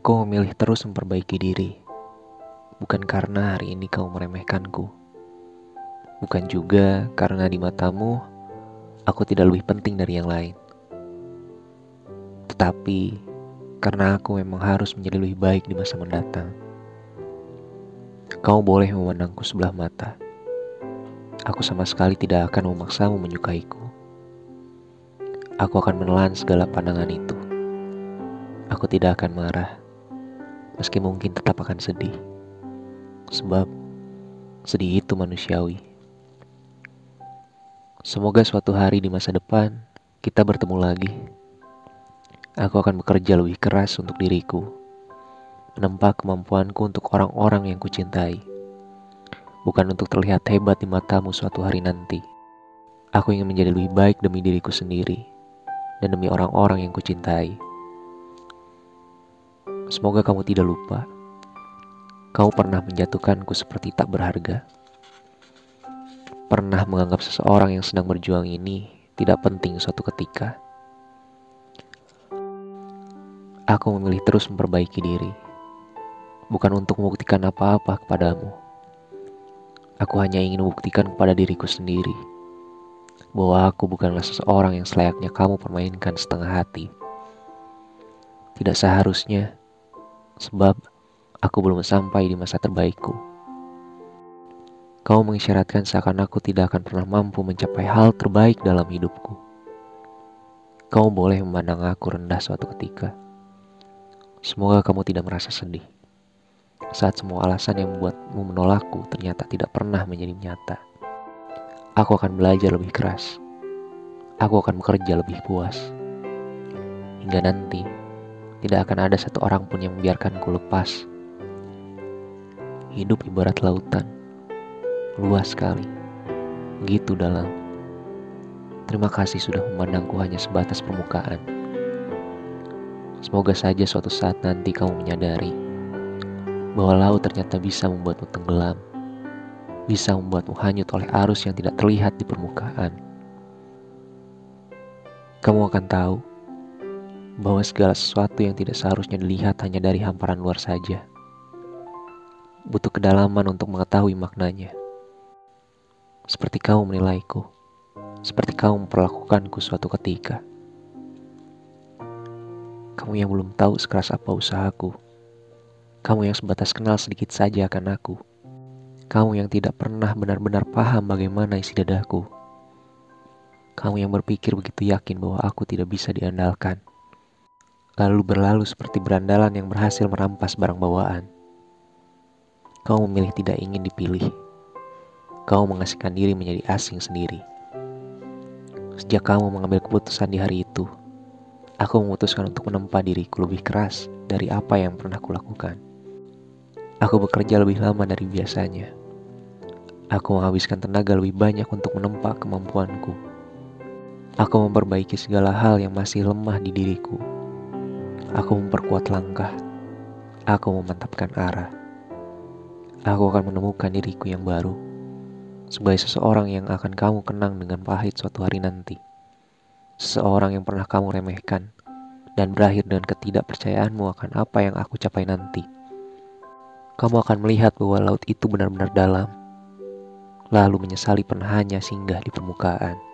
Aku memilih terus memperbaiki diri, bukan karena hari ini kau meremehkanku, bukan juga karena di matamu aku tidak lebih penting dari yang lain, tetapi karena aku memang harus menjadi lebih baik di masa mendatang. Kau boleh memandangku sebelah mata. Aku sama sekali tidak akan memaksamu menyukaiku. Aku akan menelan segala pandangan itu. Aku tidak akan marah, meski mungkin tetap akan sedih. Sebab sedih itu manusiawi. Semoga suatu hari di masa depan kita bertemu lagi. Aku akan bekerja lebih keras untuk diriku, menempa kemampuanku untuk orang-orang yang kucintai. Bukan untuk terlihat hebat di matamu suatu hari nanti. Aku ingin menjadi lebih baik demi diriku sendiri dan demi orang-orang yang kucintai. Semoga kamu tidak lupa. Kau pernah menjatuhkanku seperti tak berharga. Pernah menganggap seseorang yang sedang berjuang ini tidak penting suatu ketika. Aku memilih terus memperbaiki diri, bukan untuk membuktikan apa-apa kepadamu. Aku hanya ingin membuktikan kepada diriku sendiri bahwa aku bukanlah seseorang yang selayaknya kamu permainkan setengah hati. Tidak seharusnya, sebab aku belum sampai di masa terbaikku. Kau mengisyaratkan seakan aku tidak akan pernah mampu mencapai hal terbaik dalam hidupku. Kau boleh memandang aku rendah suatu ketika. Semoga kamu tidak merasa sedih saat semua alasan yang membuatmu menolakku ternyata tidak pernah menjadi nyata. Aku akan belajar lebih keras. Aku akan bekerja lebih puas. Hingga nanti, tidak akan ada satu orang pun yang membiarkanku lepas. Hidup ibarat lautan, luas sekali, begitu dalam. Terima kasih sudah memandangku hanya sebatas permukaan. Semoga saja suatu saat nanti kamu menyadari bahwa laut ternyata bisa membuatmu tenggelam bisa membuatmu hanyut oleh arus yang tidak terlihat di permukaan. Kamu akan tahu bahwa segala sesuatu yang tidak seharusnya dilihat hanya dari hamparan luar saja. Butuh kedalaman untuk mengetahui maknanya. Seperti kamu menilaiku, seperti kamu memperlakukanku suatu ketika. Kamu yang belum tahu sekeras apa usahaku. Kamu yang sebatas kenal sedikit saja akan aku kamu yang tidak pernah benar-benar paham bagaimana isi dadaku. Kamu yang berpikir begitu yakin bahwa aku tidak bisa diandalkan. Lalu berlalu seperti berandalan yang berhasil merampas barang bawaan. Kau memilih tidak ingin dipilih. Kau mengasihkan diri menjadi asing sendiri. Sejak kamu mengambil keputusan di hari itu, aku memutuskan untuk menempa diriku lebih keras dari apa yang pernah kulakukan. Aku bekerja lebih lama dari biasanya Aku menghabiskan tenaga lebih banyak untuk menempa kemampuanku. Aku memperbaiki segala hal yang masih lemah di diriku. Aku memperkuat langkah. Aku memantapkan arah. Aku akan menemukan diriku yang baru sebagai seseorang yang akan kamu kenang dengan pahit suatu hari nanti. Seseorang yang pernah kamu remehkan dan berakhir dengan ketidakpercayaanmu akan apa yang aku capai nanti. Kamu akan melihat bahwa laut itu benar-benar dalam lalu menyesali pernah hanya singgah di permukaan.